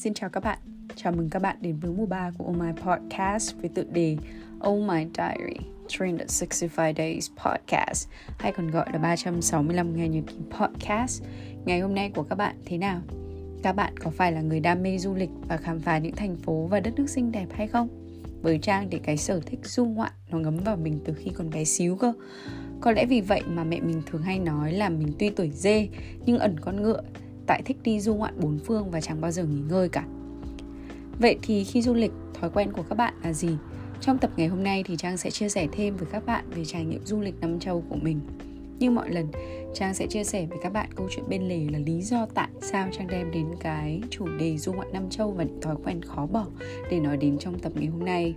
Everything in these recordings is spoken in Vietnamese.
Xin chào các bạn, chào mừng các bạn đến với mùa 3 của Oh My Podcast với tựa đề Oh My Diary 365 Days Podcast hay còn gọi là 365 ngày nhật ký podcast. Ngày hôm nay của các bạn thế nào? Các bạn có phải là người đam mê du lịch và khám phá những thành phố và đất nước xinh đẹp hay không? Với Trang thì cái sở thích du ngoạn nó ngấm vào mình từ khi còn bé xíu cơ. Có lẽ vì vậy mà mẹ mình thường hay nói là mình tuy tuổi dê nhưng ẩn con ngựa tại thích đi du ngoạn bốn phương và chẳng bao giờ nghỉ ngơi cả. Vậy thì khi du lịch, thói quen của các bạn là gì? Trong tập ngày hôm nay thì Trang sẽ chia sẻ thêm với các bạn về trải nghiệm du lịch năm châu của mình. Như mọi lần, Trang sẽ chia sẻ với các bạn câu chuyện bên lề là lý do tại sao Trang đem đến cái chủ đề du ngoạn năm châu và những thói quen khó bỏ để nói đến trong tập ngày hôm nay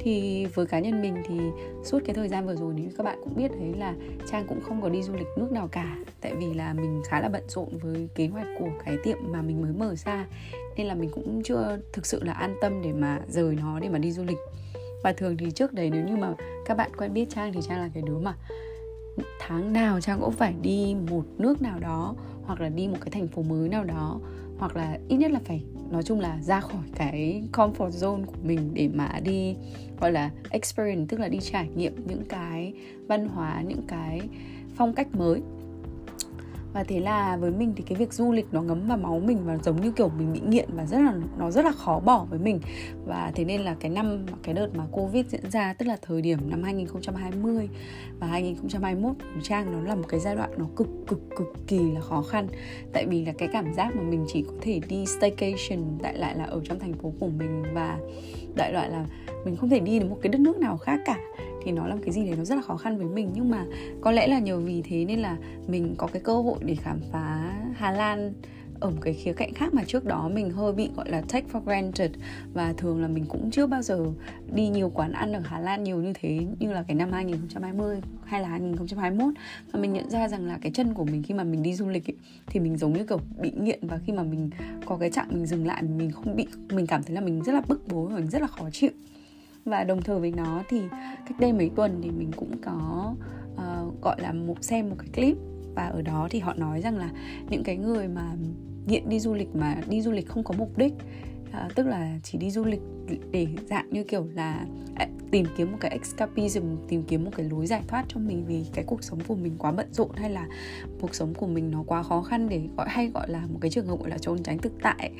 thì với cá nhân mình thì suốt cái thời gian vừa rồi, nếu các bạn cũng biết đấy là trang cũng không có đi du lịch nước nào cả. Tại vì là mình khá là bận rộn với kế hoạch của cái tiệm mà mình mới mở ra. Nên là mình cũng chưa thực sự là an tâm để mà rời nó để mà đi du lịch. Và thường thì trước đấy nếu như mà các bạn quen biết trang thì trang là cái đứa mà tháng nào trang cũng phải đi một nước nào đó hoặc là đi một cái thành phố mới nào đó hoặc là ít nhất là phải, nói chung là ra khỏi cái comfort zone của mình để mà đi, gọi là, experience, tức là đi trải nghiệm những cái văn hóa, những cái phong cách mới và thế là với mình thì cái việc du lịch nó ngấm vào máu mình và giống như kiểu mình bị nghiện và rất là, nó rất là khó bỏ với mình. Và thế nên là cái năm, cái đợt mà covid diễn ra, tức là thời điểm năm 2020 và 2021 của trang nó là một cái giai đoạn nó cực cực cực kỳ là khó khăn. Tại vì là cái cảm giác mà mình chỉ có thể đi staycation tại lại là ở trong thành phố của mình và đại loại là mình không thể đi đến một cái đất nước nào khác cả thì nó là một cái gì đấy nó rất là khó khăn với mình. Nhưng mà có lẽ là nhờ vì thế nên là mình có cái cơ hội để khám phá Hà Lan ở một cái khía cạnh khác mà trước đó mình hơi bị gọi là take for granted. Và thường là mình cũng chưa bao giờ đi nhiều quán ăn ở Hà Lan nhiều như thế như là cái năm 2020 hay là 2021 và mình nhận ra rằng là cái chân của mình khi mà mình đi du lịch ấy, thì mình giống như kiểu bị nghiện. Và khi mà mình có cái trạng mình dừng lại mình không bị mình cảm thấy là mình rất là bức bối và mình rất là khó chịu và đồng thời với nó thì cách đây mấy tuần thì mình cũng có uh, gọi là một xem một cái clip. Và ở đó thì họ nói rằng là những cái người mà nghiện đi du lịch mà đi du lịch không có mục đích à, tức là chỉ đi du lịch để dạng như kiểu là à, tìm kiếm một cái escapism tìm kiếm một cái lối giải thoát cho mình vì cái cuộc sống của mình quá bận rộn hay là cuộc sống của mình nó quá khó khăn để gọi hay gọi là một cái trường hợp gọi là trốn tránh thực tại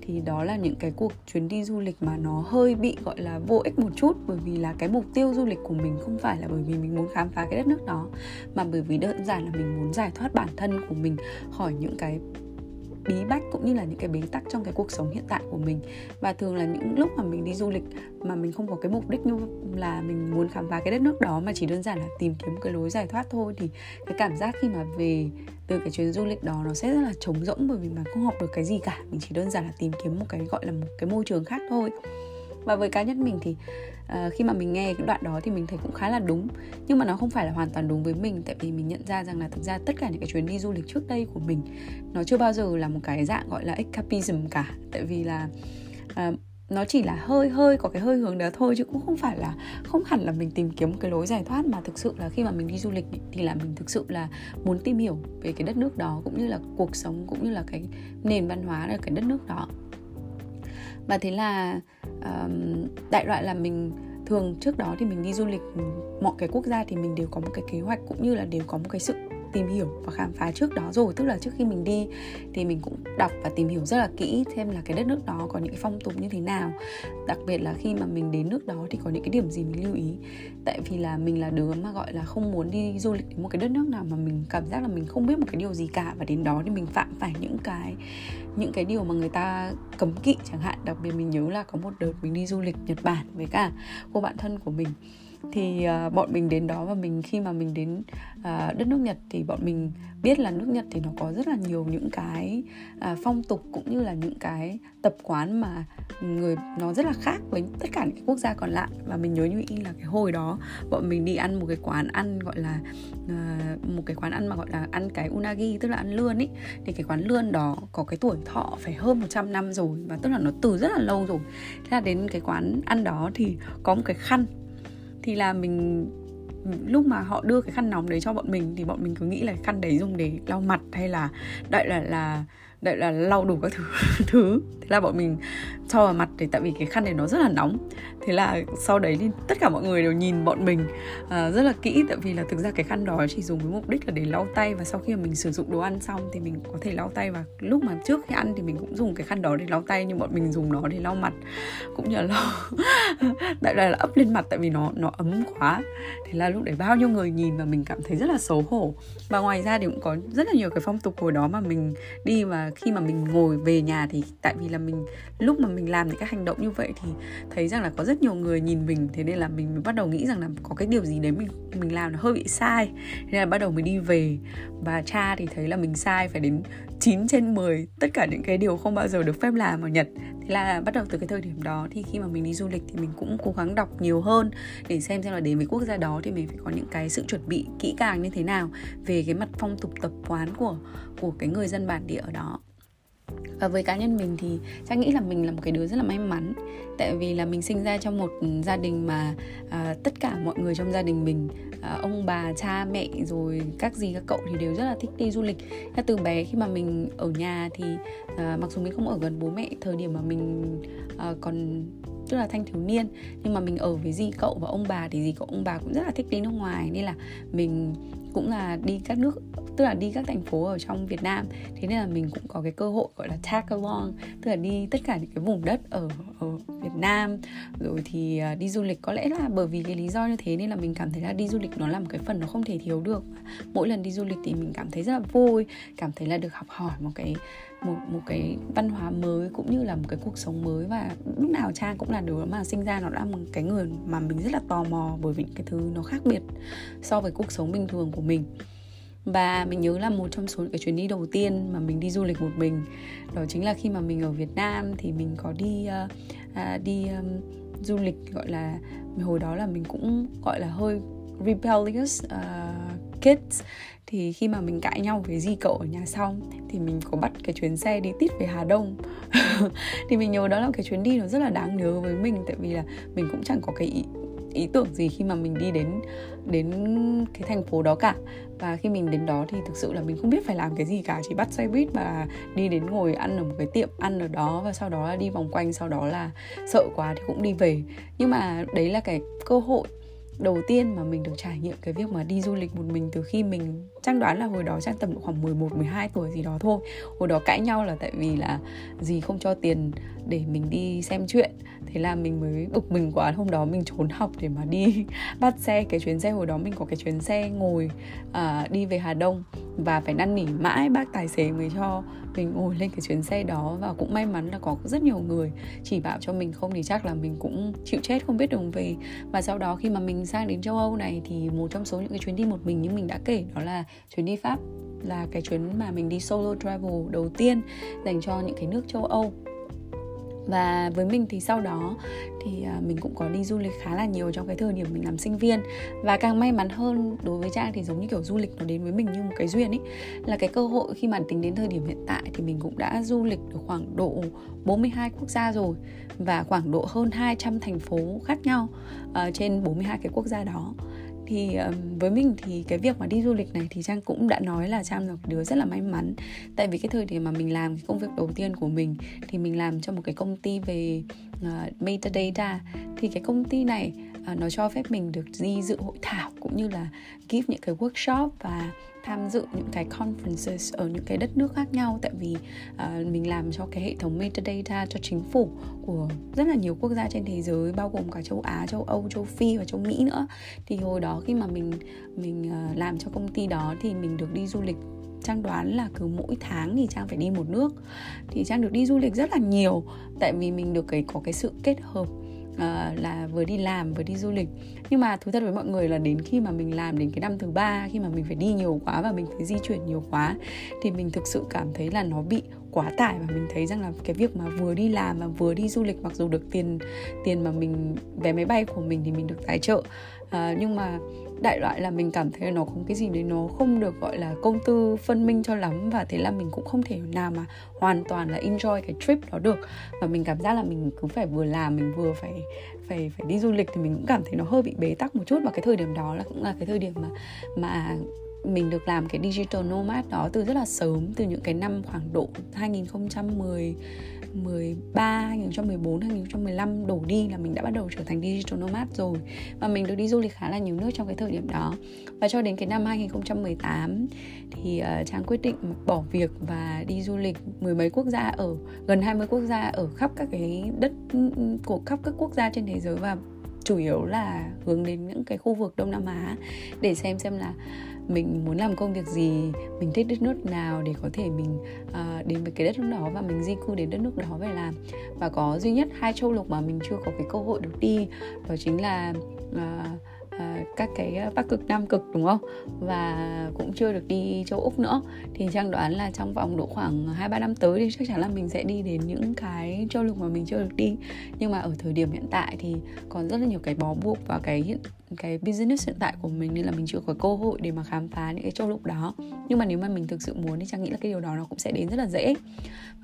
thì đó là những cái cuộc chuyến đi du lịch mà nó hơi bị gọi là vô ích một chút bởi vì là cái mục tiêu du lịch của mình không phải là bởi vì mình muốn khám phá cái đất nước đó mà bởi vì đơn giản là mình muốn giải thoát bản thân của mình khỏi những cái bí bách cũng như là những cái bế tắc trong cái cuộc sống hiện tại của mình. Và thường là những lúc mà mình đi du lịch mà mình không có cái mục đích như là mình muốn khám phá cái đất nước đó, mà chỉ đơn giản là tìm kiếm cái lối giải thoát thôi, thì cái cảm giác khi mà về từ cái chuyến du lịch đó nó sẽ rất là trống rỗng, bởi vì mình không học được cái gì cả. Mình chỉ đơn giản là tìm kiếm một cái, gọi là một cái môi trường khác thôi. Và với cá nhân mình thì à, khi mà mình nghe cái đoạn đó thì mình thấy cũng khá là đúng. Nhưng mà nó không phải là hoàn toàn đúng với mình tại vì mình nhận ra rằng là thực ra tất cả những cái chuyến đi du lịch trước đây của mình nó chưa bao giờ là một cái dạng gọi là escapism cả. Tại vì là à, nó chỉ là hơi hơi có cái hơi hướng đó thôi chứ cũng không phải là không hẳn là mình tìm kiếm một cái lối giải thoát mà thực sự là khi mà mình đi du lịch thì là mình thực sự là muốn tìm hiểu về cái đất nước đó cũng như là cuộc sống cũng như là cái nền văn hóa ở cái đất nước đó. Và thế là um, đại loại là mình thường trước đó thì mình đi du lịch mọi cái quốc gia thì mình đều có một cái kế hoạch cũng như là đều có một cái sự tìm hiểu và khám phá trước đó rồi, tức là trước khi mình đi thì mình cũng đọc và tìm hiểu rất là kỹ xem là cái đất nước đó có những cái phong tục như thế nào. Đặc biệt là khi mà mình đến nước đó thì có những cái điểm gì mình lưu ý. Tại vì là mình là đứa mà gọi là không muốn đi du lịch đến một cái đất nước nào mà mình cảm giác là mình không biết một cái điều gì cả. Và đến đó thì mình phạm phải những cái những cái điều mà người ta cấm kỵ chẳng hạn. Đặc biệt mình nhớ là có một đợt mình đi du lịch Nhật Bản với cả cô bạn thân của mình thì uh, bọn mình đến đó và mình khi mà mình đến uh, đất nước Nhật thì bọn mình biết là nước Nhật thì nó có rất là nhiều những cái uh, phong tục cũng như là những cái tập quán mà người nó rất là khác với tất cả những cái quốc gia còn lại. Và mình nhớ như in là cái hồi đó bọn mình đi ăn một cái quán ăn gọi là uh, một cái quán ăn mà gọi là ăn cái unagi tức là ăn lươn ý. Thì cái quán lươn đó có cái tuổi thọ phải hơn 100 năm rồi và tức là nó từ rất là lâu rồi. Thế là đến cái quán ăn đó thì có một cái khăn thì là mình, lúc mà họ đưa cái khăn nóng đấy cho bọn mình thì bọn mình cứ nghĩ là khăn đấy dùng để lau mặt hay là đại là là đại là lau đủ các thứ thứ. Thế là bọn mình cho vào mặt để tại vì cái khăn này nó rất là nóng thế là sau đấy thì tất cả mọi người đều nhìn bọn mình uh, rất là kỹ. Tại vì là thực ra cái khăn đó chỉ dùng với mục đích là để lau tay và sau khi mà mình sử dụng đồ ăn xong thì mình có thể lau tay. Và lúc mà trước khi ăn thì mình cũng dùng cái khăn đó để lau tay nhưng bọn mình dùng nó để lau mặt cũng như là lau đại là ấp lên mặt tại vì nó nó ấm quá. Thế là lúc đấy bao nhiêu người nhìn và mình cảm thấy rất là xấu hổ. Và ngoài ra thì cũng có rất là nhiều cái phong tục hồi đó mà mình đi và khi mà mình ngồi về nhà thì tại vì là mình lúc mà mình làm những cái hành động như vậy thì thấy rằng là có rất rất nhiều người nhìn mình, thế nên là mình mới bắt đầu nghĩ rằng là có cái điều gì đấy mình mình làm nó hơi bị sai. Thế nên là bắt đầu mới đi về. Và cha thì thấy là mình sai, phải đến 9 trên 10 tất cả những cái điều không bao giờ được phép làm ở Nhật. Thế là bắt đầu từ cái thời điểm đó thì khi mà mình đi du lịch thì mình cũng cố gắng đọc nhiều hơn để xem xem là đến với quốc gia đó thì mình phải có những cái sự chuẩn bị kỹ càng như thế nào về cái mặt phong tục tập quán của của cái người dân bản địa ở đó và với cá nhân mình thì trang nghĩ là mình là một cái đứa rất là may mắn. Tại vì là mình sinh ra trong một gia đình mà à, tất cả mọi người trong gia đình mình à, ông bà cha mẹ rồi các gì các cậu thì đều rất là thích đi du lịch. Thế từ bé khi mà mình ở nhà thì à, mặc dù mình không ở gần bố mẹ thời điểm mà mình à, còn tức là thanh thiếu niên nhưng mà mình ở với dì cậu và ông bà thì dì cậu ông bà cũng rất là thích đi nước ngoài. Nên là mình cũng là đi các nước, tức là đi các thành phố ở trong Việt Nam. Thế nên là mình cũng có cái cơ hội gọi là tag along, tức là đi tất cả những cái vùng đất ở ở Việt Nam. Rồi thì à, đi du lịch, có lẽ là bởi vì cái lý do như thế nên là mình cảm thấy là đi du lịch nó là một cái phần nó không thể thiếu được. Mỗi lần đi du lịch thì mình cảm thấy rất là vui, cảm thấy là được học hỏi một cái một một cái văn hóa mới cũng như là một cái cuộc sống mới và lúc nào trang cũng là đứa mà sinh ra nó là một cái người mà mình rất là tò mò bởi vì cái thứ nó khác biệt so với cuộc sống bình thường của mình. Và mình nhớ là một trong số những cái chuyến đi đầu tiên mà mình đi du lịch một mình đó chính là khi mà mình ở Việt Nam thì mình có đi uh, uh, đi um, du lịch gọi là hồi đó là mình cũng gọi là hơi rebellious uh, kids. Thì khi mà mình cãi nhau với di cậu ở nhà xong thì mình có bắt cái chuyến xe đi tít về Hà Đông. Thì mình nhớ đó là cái chuyến đi nó rất là đáng nhớ với mình tại vì là mình cũng chẳng có cái ý, ý tưởng gì khi mà mình đi đến đến cái thành phố đó cả. Và khi mình đến đó thì thực sự là mình không biết phải làm cái gì cả chỉ bắt xe buýt và đi đến ngồi ăn ở một cái tiệm ăn ở đó và sau đó là đi vòng quanh sau đó là sợ quá thì cũng đi về. Nhưng mà đấy là cái cơ hội đầu tiên mà mình được trải nghiệm cái việc mà đi du lịch một mình từ khi mình chắc đoán là hồi đó chắc tầm khoảng 11 12 tuổi gì đó thôi. Hồi đó cãi nhau là tại vì là gì không cho tiền để mình đi xem chuyện. Thế là mình mới bực mình quá hôm đó mình trốn học để mà đi bắt xe cái chuyến xe hồi đó mình có cái chuyến xe ngồi à, đi về Hà Đông và phải năn nỉ mãi bác tài xế mới cho mình ngồi lên cái chuyến xe đó. Và cũng may mắn là có rất nhiều người chỉ bảo cho mình không thì chắc là mình cũng chịu chết, không biết đường về. Và sau đó khi mà mình sang đến châu Âu này thì một trong số những cái chuyến đi một mình như mình đã kể, đó là chuyến đi Pháp, là cái chuyến mà mình đi solo travel đầu tiên dành cho những cái nước châu Âu và với mình thì sau đó thì à, mình cũng có đi du lịch khá là nhiều trong cái thời điểm mình làm sinh viên. Và càng may mắn hơn đối với trang thì giống như kiểu du lịch nó đến với mình như một cái duyên ấy. Là cái cơ hội khi mà tính đến thời điểm hiện tại thì mình cũng đã du lịch được khoảng độ 42 quốc gia rồi và khoảng độ hơn 200 thành phố khác nhau uh, trên 42 cái quốc gia đó thì um, với mình thì cái việc mà đi du lịch này thì trang cũng đã nói là trang là một đứa rất là may mắn. Tại vì cái thời điểm mà mình làm cái công việc đầu tiên của mình thì mình làm cho một cái công ty về ờ, uh, metadata thì cái công ty này Ờ, nó cho phép mình được đi dự hội thảo cũng như là give những cái workshop và tham dự những cái conferences ở những cái đất nước khác nhau. Tại vì uh, mình làm cho cái hệ thống metadata cho chính phủ của rất là nhiều quốc gia trên thế giới bao gồm cả châu Á, châu Âu, châu Phi và châu Mỹ nữa. Thì hồi đó khi mà mình mình uh, làm cho công ty đó thì mình được đi du lịch. Trang đoán là cứ mỗi tháng thì Trang phải đi một nước. Thì Trang được đi du lịch rất là nhiều Tại vì mình được cái có cái sự kết hợp uh, là vừa đi làm vừa đi du lịch. Nhưng mà thú thật với mọi người là đến khi mà mình làm đến cái năm thứ ba khi mà mình phải đi nhiều quá và mình phải di chuyển nhiều quá thì mình thực sự cảm thấy là nó bị quá tải và mình thấy rằng là cái việc mà vừa đi làm và vừa đi du lịch mặc dù được tiền tiền mà mình vé máy bay của mình thì mình được tài trợ. Uh, nhưng mà đại loại là mình cảm thấy nó không cái gì đấy nó không được gọi là công tư phân minh cho lắm và thế là mình cũng không thể nào mà hoàn toàn là enjoy cái trip đó được. Và mình cảm giác là mình cứ phải vừa làm mình vừa phải phải phải đi du lịch thì mình cũng cảm thấy nó hơi bị bế tắc một chút. Và cái thời điểm đó là cũng là cái thời điểm mà mà mình được làm cái digital nomad đó từ rất là sớm từ những cái năm khoảng độ 2010 13, 2014, 2015 đổ đi là mình đã bắt đầu trở thành digital nomad rồi. Và mình được đi du lịch khá là nhiều nước trong cái thời điểm đó. Và cho đến cái năm 2018 thì uh, Trang quyết định bỏ việc và đi du lịch mười mấy quốc gia ở gần 20 quốc gia ở khắp các cái đất ừ, ừ, của khắp các quốc gia trên thế giới và chủ yếu là hướng đến những cái khu vực Đông Nam Á để xem xem là mình muốn làm công việc gì mình thích đất nước nào để có thể mình uh, đến với cái đất nước đó và mình di cư đến đất nước đó về làm. Và có duy nhất hai châu lục mà mình chưa có cái cơ hội được đi đó chính là uh, À, các cái à, bắc cực nam cực đúng không? Và cũng chưa được đi châu úc nữa. Thì trang đoán là trong vòng độ khoảng hai ba năm tới thì chắc chắn là mình sẽ đi đến những cái châu lục mà mình chưa được đi. Nhưng mà ở thời điểm hiện tại thì còn rất là nhiều cái bó buộc và cái hiện cái business hiện tại của mình nên là mình chưa có cơ hội để mà khám phá những cái châu lục đó. Nhưng mà nếu mà mình thực sự muốn thì trang nghĩ là cái điều đó nó cũng sẽ đến rất là dễ.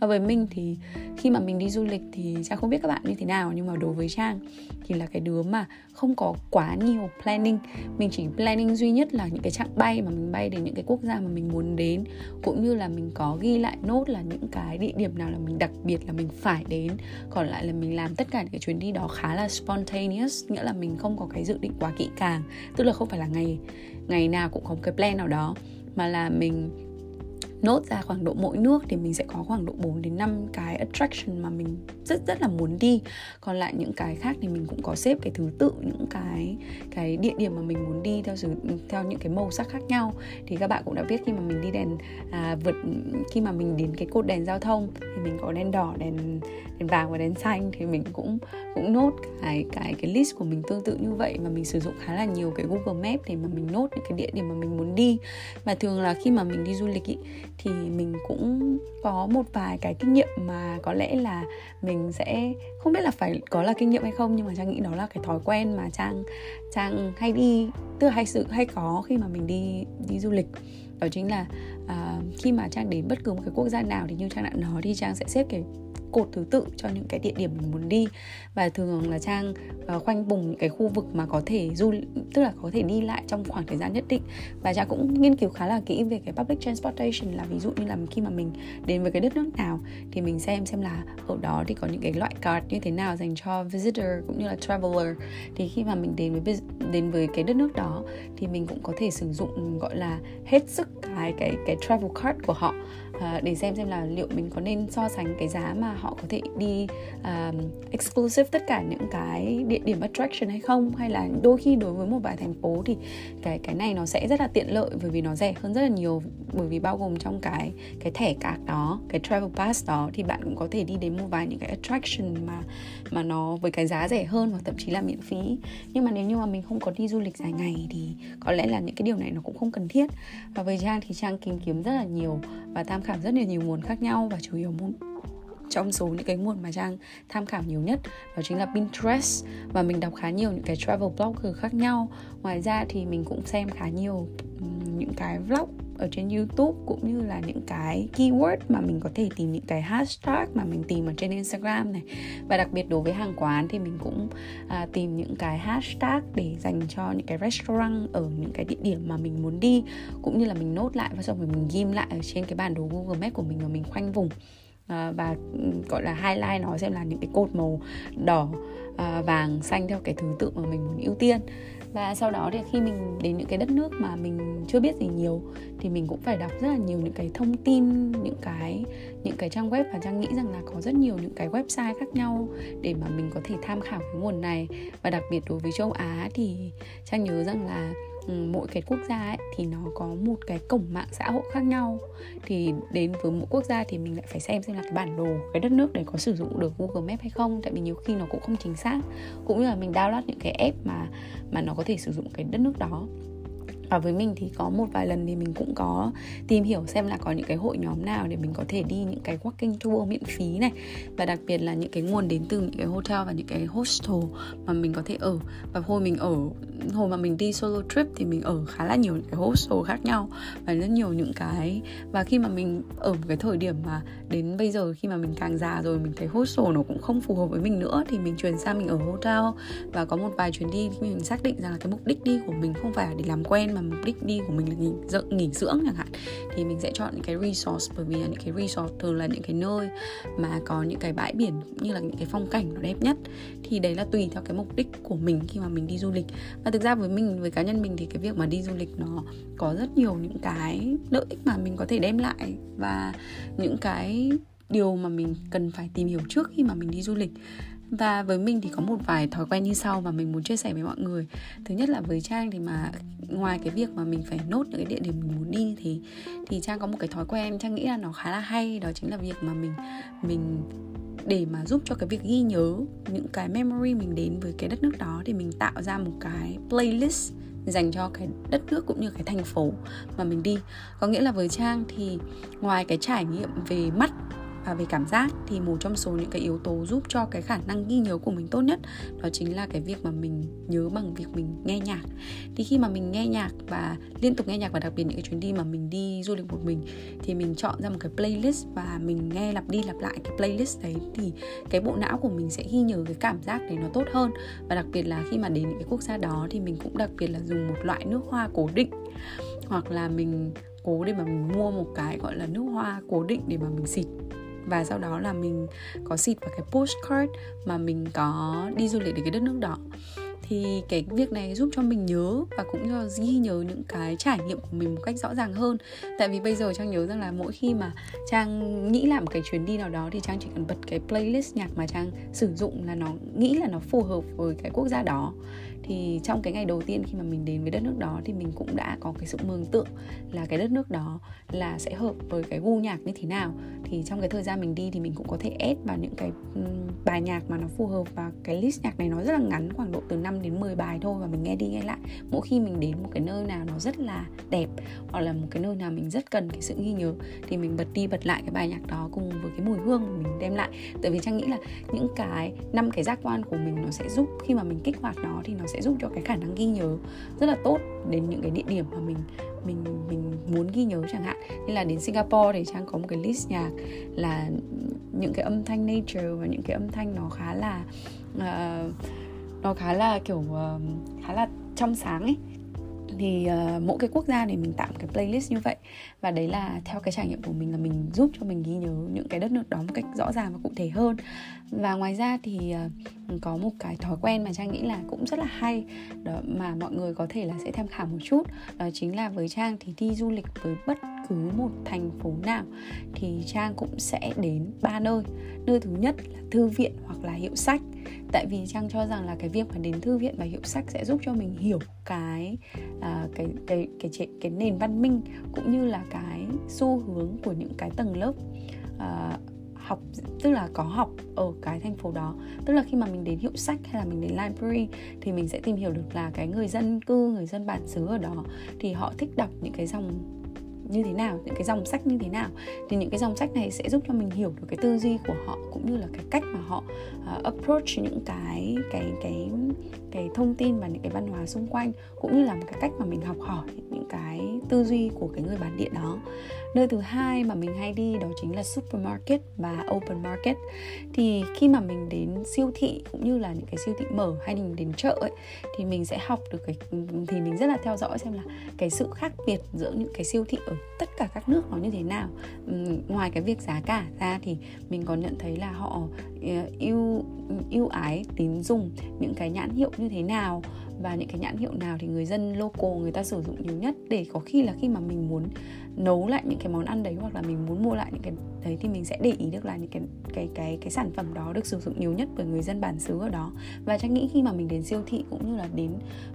Và với mình thì khi mà mình đi du lịch thì trang không biết các bạn như thế nào, nhưng mà đối với trang thì là cái đứa mà không có quá nhiều planning. Mình chỉ planning duy nhất là những cái chặng bay mà mình bay đến những cái quốc gia mà mình muốn đến, cũng như là mình có ghi lại nốt là những cái địa điểm nào là mình đặc biệt là mình phải đến. Còn lại là mình làm tất cả những cái chuyến đi đó khá là spontaneous, nghĩa là mình không có cái dự định quá kỹ càng. Tức là không phải là ngày ngày nào cũng có một cái plan nào đó, mà là mình nốt ra khoảng độ mỗi nước thì mình sẽ có khoảng độ 4 đến 5 cái attraction mà mình rất rất là muốn đi. Còn lại những cái khác thì mình cũng có xếp cái thứ tự những cái cái địa điểm mà mình muốn đi theo sự theo những cái màu sắc khác nhau. Thì các bạn cũng đã biết khi mà mình đi đèn à, vượt khi mà mình đến cái cột đèn giao thông thì mình có đèn đỏ đèn đèn vàng và đèn xanh thì mình cũng cũng nốt cái cái cái list của mình tương tự như vậy. Và mình sử dụng khá là nhiều cái Google Maps để mà mình nốt những cái địa điểm mà mình muốn đi. Và thường là khi mà mình đi du lịch ý, thì mình cũng có một vài cái kinh nghiệm mà có lẽ là mình sẽ không biết là phải có là kinh nghiệm hay không nhưng mà trang nghĩ đó là cái thói quen mà trang trang hay đi tức là hay sự hay có khi mà mình đi đi du lịch. Đó chính là uh, khi mà trang đến bất cứ một cái quốc gia nào thì như trang đã nói thì trang sẽ xếp cái cột thứ tự cho những cái địa điểm mình muốn đi. Và thường là trang uh, khoanh vùng những cái khu vực mà có thể du tức là có thể đi lại trong khoảng thời gian nhất định. Và trang cũng nghiên cứu khá là kỹ về cái public transportation là ví dụ như là khi mà mình đến với cái đất nước nào thì mình xem xem là ở đó thì có những cái loại card như thế nào dành cho visitor cũng như là traveler. Thì khi mà mình đến với đến với cái đất nước đó thì mình cũng có thể sử dụng gọi là hết sức cái cái cái travel card của họ uh, để xem xem là liệu mình có nên so sánh cái giá mà họ có thể đi um, exclusive tất cả những cái địa điểm attraction hay không? Hay là đôi khi đối với một vài thành phố thì cái cái này nó sẽ rất là tiện lợi bởi vì nó rẻ hơn rất là nhiều. Bởi vì bao gồm trong cái cái thẻ card đó cái travel pass đó thì bạn cũng có thể đi đến một vài những cái attraction mà mà nó với cái giá rẻ hơn và thậm chí là miễn phí. Nhưng mà nếu như mà mình không có đi du lịch dài ngày thì có lẽ là những cái điều này nó cũng không cần thiết. Và với trang thì trang tìm kiếm rất là nhiều và tham khảo rất là nhiều nguồn khác nhau và chủ yếu muốn trong số những cái nguồn mà Trang tham khảo nhiều nhất đó chính là Pinterest. Và mình đọc khá nhiều những cái travel blogger khác nhau. Ngoài ra thì mình cũng xem khá nhiều những cái vlog ở trên YouTube cũng như là những cái keyword mà mình có thể tìm những cái hashtag mà mình tìm ở trên Instagram này. Và đặc biệt đối với hàng quán thì mình cũng à, tìm những cái hashtag để dành cho những cái restaurant ở những cái địa điểm mà mình muốn đi cũng như là mình nốt lại và xong rồi mình ghim lại ở trên cái bản đồ Google Maps của mình và mình khoanh vùng. À, và gọi là highlight nó xem là những cái cột màu đỏ à, vàng xanh theo cái thứ tự mà mình muốn ưu tiên và sau đó thì khi mình đến những cái đất nước mà mình chưa biết gì nhiều, thì mình cũng phải đọc rất là nhiều những cái thông tin, những cái những cái trang web và trang nghĩ rằng là có rất nhiều những cái website khác nhau để mà mình có thể tham khảo cái nguồn này. Và đặc biệt đối với châu Á thì trang nhớ rằng là Ừ, mỗi cái quốc gia ấy, thì nó có một cái cổng mạng xã hội khác nhau. Thì đến với mỗi quốc gia thì mình lại phải xem xem là cái bản đồ cái đất nước để có sử dụng được Google Maps hay không. Tại vì nhiều khi nó cũng không chính xác. Cũng như là mình download những cái app mà mà nó có thể sử dụng cái đất nước đó và với mình thì có một vài lần thì mình cũng có tìm hiểu xem là có những cái hội nhóm nào để mình có thể đi những cái walking tour miễn phí này. Và đặc biệt là những cái nguồn đến từ những cái hotel và những cái hostel mà mình có thể ở. Và hồi mình ở, hồi mà mình đi solo trip thì mình ở khá là nhiều những cái hostel khác nhau và rất nhiều những cái, và khi mà mình ở một cái thời điểm mà đến bây giờ khi mà mình càng già rồi mình thấy hostel nó cũng không phù hợp với mình nữa thì mình chuyển sang mình ở hotel. Và có một vài chuyến đi mình xác định rằng là cái mục đích đi của mình không phải là để làm quen mà mục đích đi của mình là nghỉ, nghỉ dưỡng chẳng hạn thì mình sẽ chọn những cái resort bởi vì là những cái resort thường là những cái nơi mà có những cái bãi biển cũng như là những cái phong cảnh nó đẹp nhất. Thì đấy là tùy theo cái mục đích của mình khi mà mình đi du lịch. Và thực ra với mình với cá nhân mình thì cái việc mà đi du lịch nó có rất nhiều những cái lợi ích mà mình có thể đem lại và những cái điều mà mình cần phải tìm hiểu trước khi mà mình đi du lịch và với mình thì có một vài thói quen như sau mà mình muốn chia sẻ với mọi người. Thứ nhất là với trang thì mà ngoài cái việc mà mình phải nốt những cái địa điểm mình muốn đi thì thì trang có một cái thói quen trang nghĩ là nó khá là hay, đó chính là việc mà mình mình để mà giúp cho cái việc ghi nhớ những cái memory mình đến với cái đất nước đó thì mình tạo ra một cái playlist dành cho cái đất nước cũng như cái thành phố mà mình đi. Có nghĩa là với trang thì ngoài cái trải nghiệm về mắt và về cảm giác thì một trong số những cái yếu tố giúp cho cái khả năng ghi nhớ của mình tốt nhất đó chính là cái việc mà mình nhớ bằng việc mình nghe nhạc. Thì khi mà mình nghe nhạc và liên tục nghe nhạc và đặc biệt những cái chuyến đi mà mình đi du lịch một mình thì mình chọn ra một cái playlist và mình nghe lặp đi lặp lại cái playlist đấy thì cái bộ não của mình sẽ ghi nhớ cái cảm giác đấy nó tốt hơn. Và đặc biệt là khi mà đến những cái quốc gia đó thì mình cũng đặc biệt là dùng một loại nước hoa cố định hoặc là mình cố để mà mình mua một cái gọi là nước hoa cố định để mà mình xịt và sau đó là mình có xịt vào cái postcard mà mình có đi du lịch đến cái đất nước đó thì cái việc này giúp cho mình nhớ và cũng cho ghi nhớ những cái trải nghiệm của mình một cách rõ ràng hơn. Tại vì bây giờ trang nhớ rằng là mỗi khi mà trang nghĩ làm một cái chuyến đi nào đó thì trang chỉ cần bật cái playlist nhạc mà trang sử dụng là nó nghĩ là nó phù hợp với cái quốc gia đó. Thì trong cái ngày đầu tiên khi mà mình đến với đất nước đó thì mình cũng đã có cái sự mường tượng là cái đất nước đó là sẽ hợp với cái gu nhạc như thế nào. Thì trong cái thời gian mình đi thì mình cũng có thể add vào những cái bài nhạc mà nó phù hợp và cái list nhạc này nó rất là ngắn, khoảng độ từ 5 đến 10 bài thôi và mình nghe đi nghe lại. Mỗi khi mình đến một cái nơi nào nó rất là đẹp hoặc là một cái nơi nào mình rất cần cái sự ghi nhớ thì mình bật đi bật lại cái bài nhạc đó cùng với cái mùi hương mà mình đem lại. Tại vì trang nghĩ là những cái năm cái giác quan của mình nó sẽ giúp khi mà mình kích hoạt nó thì nó sẽ giúp cho cái khả năng ghi nhớ rất là tốt đến những cái địa điểm mà mình mình mình muốn ghi nhớ chẳng hạn. Như là đến Singapore thì trang có một cái list nhạc là những cái âm thanh nature và những cái âm thanh nó khá là uh, nó khá là kiểu uh, khá là trong sáng ấy. Thì uh, mỗi cái quốc gia này mình tạo một cái playlist như vậy. Và đấy là theo cái trải nghiệm của mình là mình giúp cho mình ghi nhớ những cái đất nước đó một cách rõ ràng và cụ thể hơn. Và ngoài ra thì uh, có một cái thói quen mà trang nghĩ là cũng rất là hay đó mà mọi người có thể là sẽ tham khảo một chút đó chính là với trang thì đi du lịch với bất cứ một thành phố nào thì trang cũng sẽ đến ba nơi. Nơi thứ nhất là thư viện hoặc là hiệu sách. Tại vì trang cho rằng là cái việc mà đến thư viện và hiệu sách sẽ giúp cho mình hiểu cái à, cái cái cái cái, cái nền văn minh cũng như là cái xu hướng của những cái tầng lớp à, học tức là có học ở cái thành phố đó. Tức là khi mà mình đến hiệu sách hay là mình đến library thì mình sẽ tìm hiểu được là cái người dân cư người dân bản xứ ở đó thì họ thích đọc những cái dòng như thế nào những cái dòng sách như thế nào thì những cái dòng sách này sẽ giúp cho mình hiểu được cái tư duy của họ cũng như là cái cách mà họ uh, approach những cái cái cái cái thông tin và những cái văn hóa xung quanh, cũng như là một cái cách mà mình học hỏi những cái tư duy của cái người bản địa đó. Nơi thứ hai mà mình hay đi đó chính là supermarket và open market. Thì khi mà mình đến siêu thị cũng như là những cái siêu thị mở hay mình đến chợ ấy, thì mình sẽ học được cái, thì mình rất là theo dõi xem là cái sự khác biệt giữa những cái siêu thị ở tất cả các nước nó như thế nào. Ngoài cái việc giá cả ra thì mình còn nhận thấy là họ Ờ, yêu yêu ái, tín dùng những cái nhãn hiệu như thế nào. Và những cái nhãn hiệu nào thì người dân local, người ta sử dụng nhiều nhất để có khi là khi mà mình muốn nấu lại những cái món ăn đấy hoặc là mình muốn mua lại những cái đấy thì mình sẽ để ý được là những cái cái cái cái sản phẩm đó được sử dụng nhiều nhất bởi người dân bản xứ ở đó. Và chắc nghĩ khi mà mình đến siêu thị cũng như là đến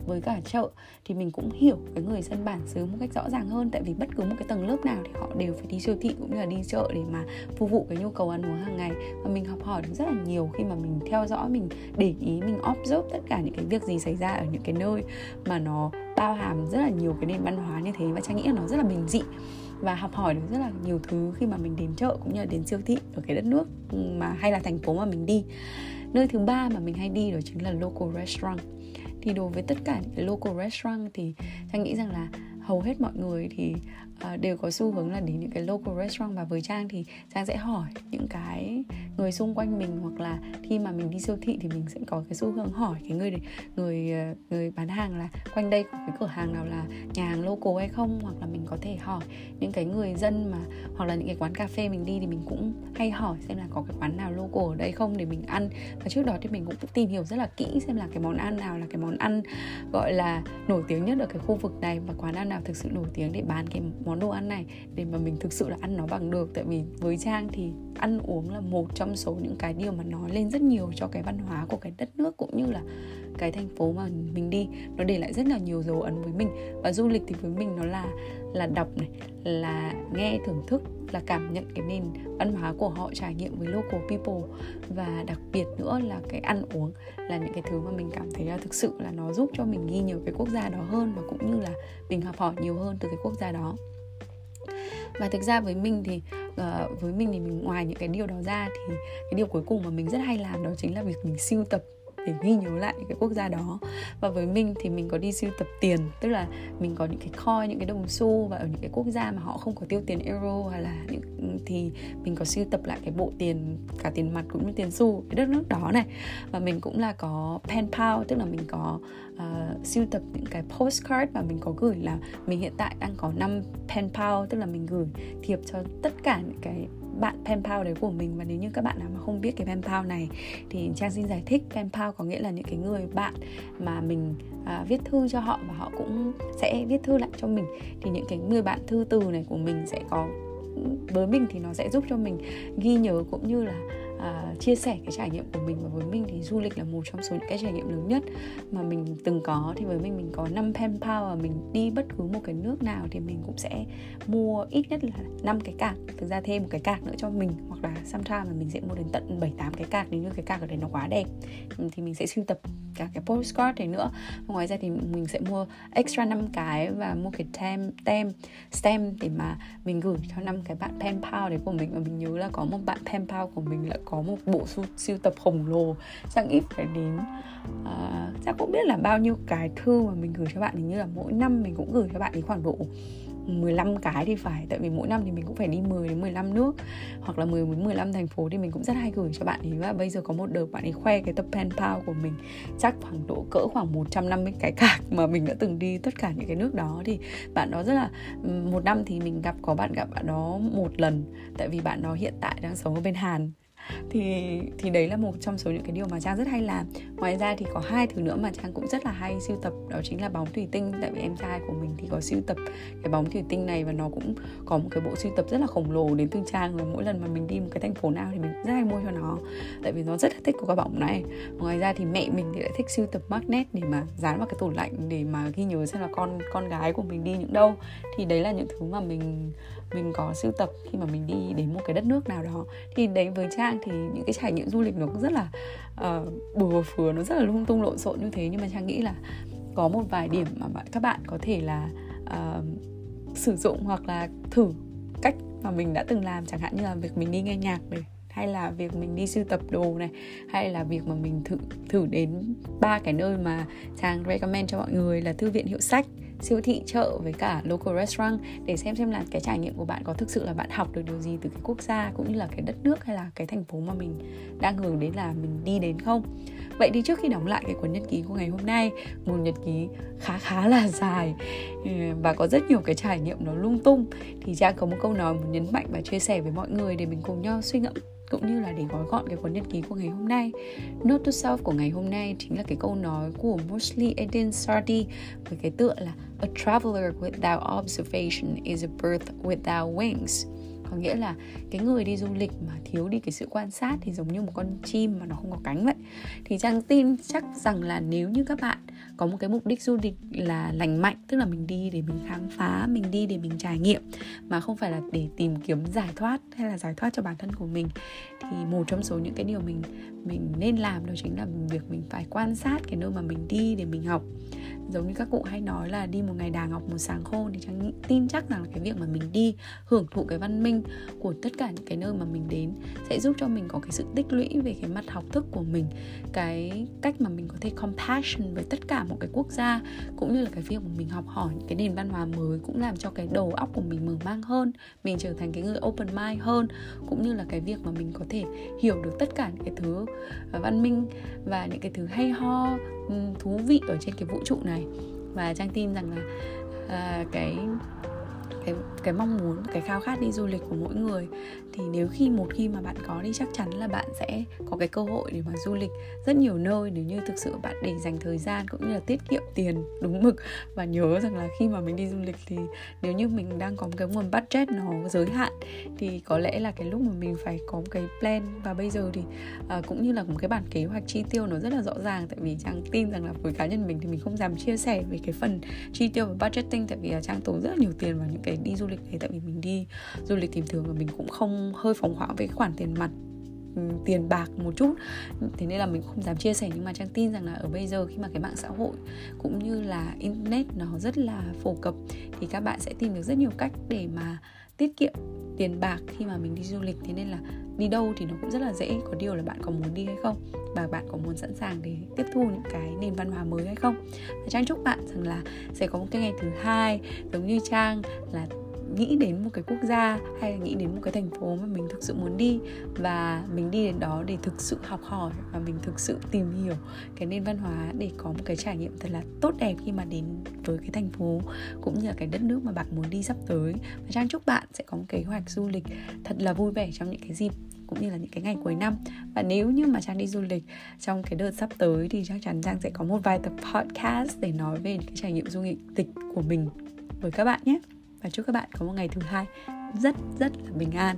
với cả chợ thì mình cũng hiểu cái người dân bản xứ một cách rõ ràng hơn. Tại vì bất cứ một cái tầng lớp nào thì họ đều phải đi siêu thị cũng như là đi chợ để mà phục vụ cái nhu cầu ăn uống hàng ngày. Và mình học hỏi được rất là nhiều khi mà mình theo dõi, mình để ý, mình observe tất cả những cái việc gì xảy ra ở những cái nơi mà nó bao hàm rất là nhiều cái nền văn hóa như thế và trang nghĩ là nó rất là bình dị và học hỏi được rất là nhiều thứ khi mà mình đến chợ cũng như là đến siêu thị ở cái đất nước ừ, mà hay là thành phố mà mình đi. Nơi thứ ba mà mình hay đi đó chính là local restaurant. Thì đối với tất cả những cái local restaurant thì trang nghĩ rằng là hầu hết mọi người thì uh, đều có xu hướng là đến những cái local restaurant và với trang thì trang sẽ hỏi những cái người xung quanh mình hoặc là khi mà mình đi siêu thị thì mình sẽ có cái xu hướng hỏi cái người người ờ, người bán hàng là quanh đây có cái cửa hàng nào là nhà hàng local hay không? Hoặc là mình có thể hỏi những cái người dân mà hoặc là những cái quán cà phê mình đi thì mình cũng hay hỏi xem là có cái quán nào local ở đây không để mình ăn. Và trước đó thì mình cũng tìm hiểu rất là kỹ xem là cái món ăn nào là cái món ăn gọi là nổi tiếng nhất ở cái khu vực này và quán ăn nào thực sự nổi tiếng để bán cái món đồ ăn này để mà mình thực sự là ăn nó bằng được. Tại vì với trang thì ăn uống là một trong số những cái điều mà nói lên rất nhiều cho cái văn hóa của cái đất nước cũng như là cái thành phố mà mình đi. Nó để lại rất là nhiều dấu ấn với mình. Và du lịch thì với mình nó là là đọc này, là nghe thưởng thức, là cảm nhận cái nền văn hóa của họ, trải nghiệm với local people. Và đặc biệt nữa là cái ăn uống là những cái thứ mà mình cảm thấy là thực sự là nó giúp cho mình ghi nhiều cái quốc gia đó hơn và cũng như là mình học hỏi nhiều hơn từ cái quốc gia đó và thực ra với mình thì uh, với mình thì mình ngoài những cái điều đó ra thì cái điều cuối cùng mà mình rất hay làm đó chính là việc mình siêu tập để ghi nhớ lại những cái quốc gia đó. Và với mình thì mình có đi siêu tập tiền tức là mình có những cái coin những cái đồng xu và ở những cái quốc gia mà họ không có tiêu tiền euro hay là những thì mình có sưu tập lại cái bộ tiền cả tiền mặt cũng như tiền xu cái đất nước đó này. Và mình cũng là có pen pal tức là mình có ờ, uh, sưu tập những cái postcard mà mình có gửi là mình hiện tại đang có 5 pen pal tức là mình gửi thiệp cho tất cả những cái bạn pen pal đấy của mình. Và nếu như các bạn nào mà không biết cái pen pal này thì trang xin giải thích. Pen pal có nghĩa là những cái người bạn mà mình à, viết thư cho họ và họ cũng sẽ viết thư lại cho mình. Thì những cái người bạn thư từ này của mình sẽ có với mình thì nó sẽ giúp cho mình ghi nhớ cũng như là uh, chia sẻ cái trải nghiệm của mình. Và với mình thì du lịch là một trong số những cái trải nghiệm lớn nhất mà mình từng có. Thì với mình mình có 5 pen pal và mình đi bất cứ một cái nước nào thì mình cũng sẽ mua ít nhất là 5 cái cạc. Thực ra thêm một cái cạc nữa cho mình hoặc là sometimes mà mình sẽ mua đến tận 7 8 cái cạc. Nếu như cái cạc ở đấy nó quá đẹp ừ, thì mình sẽ sưu tập cả cái postcard này nữa. Và ngoài ra thì mình sẽ mua extra 5 cái và mua cái tem tem stem để mà mình gửi cho năm cái bạn pen pal đấy của mình. Và mình nhớ là có một bạn pen pal của mình là có một bộ sưu, sưu tập khổng lồ chắc ít phải đến uh, chắc cũng biết là bao nhiêu cái thư mà mình gửi cho bạn. Hình như là mỗi năm mình cũng gửi cho bạn ấy khoảng độ 15 cái thì phải tại vì mỗi năm thì mình cũng phải đi 10 đến 15 nước hoặc là 10 đến 15 thành phố thì mình cũng rất hay gửi cho bạn ấy. Và bây giờ có một đợt bạn ấy khoe cái tập pen pal của mình chắc khoảng độ cỡ khoảng 150 cái cạc mà mình đã từng đi tất cả những cái nước đó. Thì bạn đó rất là một năm thì mình gặp có bạn gặp bạn đó một lần tại vì bạn đó hiện tại đang sống ở bên Hàn thì thì đấy là một trong số những cái điều mà trang rất hay làm. Ngoài ra thì có hai thứ nữa mà trang cũng rất là hay siêu tập, đó chính là bóng thủy tinh. Tại vì em trai của mình thì có siêu tập cái bóng thủy tinh này và nó cũng có một cái bộ siêu tập rất là khổng lồ đến từ trang. Và mỗi lần mà mình đi một cái thành phố nào thì mình rất hay mua cho nó. Tại vì nó rất là thích của cái bóng này. Ngoài ra thì mẹ mình thì lại thích siêu tập magnet để mà dán vào cái tủ lạnh, để mà ghi nhớ xem là con con gái của mình đi những đâu. Thì đấy là những thứ mà mình mình có sưu tập khi mà mình đi đến một cái đất nước nào đó. Thì đấy, với trang thì những cái trải nghiệm du lịch nó cũng rất là uh, bừa phừa nó rất là lung tung lộn xộn như thế. Nhưng mà trang nghĩ là có một vài điểm mà các bạn có thể là uh, sử dụng hoặc là thử cách mà mình đã từng làm. Chẳng hạn như là việc mình đi nghe nhạc này hay là việc mình đi sưu tập đồ này hay là việc mà mình thử thử đến ba cái nơi mà trang recommend cho mọi người là thư viện hiệu sách siêu thị, chợ với cả local restaurant để xem xem là cái trải nghiệm của bạn có thực sự là bạn học được điều gì từ cái quốc gia cũng như là cái đất nước hay là cái thành phố mà mình đang hướng đến là mình đi đến không. Vậy thì trước khi đóng lại cái cuốn nhật ký của ngày hôm nay, một nhật ký khá khá là dài ừ, và có rất nhiều cái trải nghiệm nó lung tung, thì trang có một câu nói muốn nhấn mạnh và chia sẻ với mọi người để mình cùng nhau suy ngẫm cũng như là để gói gọn cái cuốn nhật ký của ngày hôm nay. Note to self của ngày hôm nay chính là cái câu nói của Mosley Eden Sardi với cái tựa là, A traveler without observation is a bird without wings có nghĩa là cái người đi du lịch mà thiếu đi cái sự quan sát thì giống như một con chim mà nó không có cánh vậy. Thì trang tin chắc rằng là nếu như các bạn có một cái mục đích du lịch là lành mạnh, tức là mình đi để mình khám phá, mình đi để mình trải nghiệm, mà không phải là để tìm kiếm giải thoát hay là giải thoát cho bản thân của mình, thì một trong số những cái điều mình mình nên làm đó chính là việc mình phải quan sát cái nơi mà mình đi để mình học giống như các cụ hay nói là đi một ngày đà ngọc, một sáng khôn thì trang tin chắc rằng là cái việc mà mình đi hưởng thụ cái văn minh của tất cả những cái nơi mà mình đến sẽ giúp cho mình có cái sự tích lũy về cái mặt học thức của mình, cái cách mà mình có thể compassion với tất cả một cái quốc gia, cũng như là cái việc mà mình học hỏi những cái nền văn hóa mới cũng làm cho cái đầu óc của mình mở mang hơn, mình trở thành cái người open mind hơn, cũng như là cái việc mà mình có thể hiểu được tất cả những cái thứ văn minh và những cái thứ hay ho thú vị ở trên cái vũ trụ này. Và trang tin rằng là à, cái cái cái mong muốn cái khao khát đi du lịch của mỗi người thì nếu khi một khi mà bạn có đi chắc chắn là bạn sẽ có cái cơ hội để mà du lịch rất nhiều nơi. Nếu như thực sự bạn để dành thời gian cũng như là tiết kiệm tiền đúng mực và nhớ rằng là khi mà mình đi du lịch thì nếu như mình đang có một cái nguồn budget nó giới hạn thì có lẽ là cái lúc mà mình phải có một cái plan. Và bây giờ thì à, cũng như là một cái bản kế hoạch chi tiêu nó rất là rõ ràng. Tại vì trang tin rằng là với cá nhân mình thì mình không dám chia sẻ về cái phần chi tiêu và budgeting. Tại vì là trang tốn rất là nhiều tiền vào những cái đi du lịch này tại vì mình đi du lịch tìm thường và mình cũng không hơi phóng khoáng về khoản tiền mặt ừ, tiền bạc một chút. Thế nên là mình không dám chia sẻ, nhưng mà trang tin rằng là ở bây giờ khi mà cái mạng xã hội cũng như là internet nó rất là phổ cập, thì các bạn sẽ tìm được rất nhiều cách để mà tiết kiệm tiền bạc khi mà mình đi du lịch. Thế nên là đi đâu thì nó cũng rất là dễ. Có điều là bạn có muốn đi hay không? Và bạn có muốn sẵn sàng để tiếp thu những cái nền văn hóa mới hay không? Và trang chúc bạn rằng là sẽ có một cái ngày thứ hai giống như trang là nghĩ đến một cái quốc gia hay là nghĩ đến một cái thành phố mà mình thực sự muốn đi và mình đi đến đó để thực sự học hỏi và mình thực sự tìm hiểu cái nền văn hóa để có một cái trải nghiệm thật là tốt đẹp khi mà đến với cái thành phố cũng như là cái đất nước mà bạn muốn đi sắp tới. Và trang chúc bạn sẽ có một kế hoạch du lịch thật là vui vẻ trong những cái dịp cũng như là những cái ngày cuối năm. Và nếu như mà trang đi du lịch trong cái đợt sắp tới thì chắc chắn trang sẽ có một vài tập podcast để nói về những cái trải nghiệm du lịch của mình với các bạn nhé và chúc các bạn có một ngày thứ hai rất rất là bình an.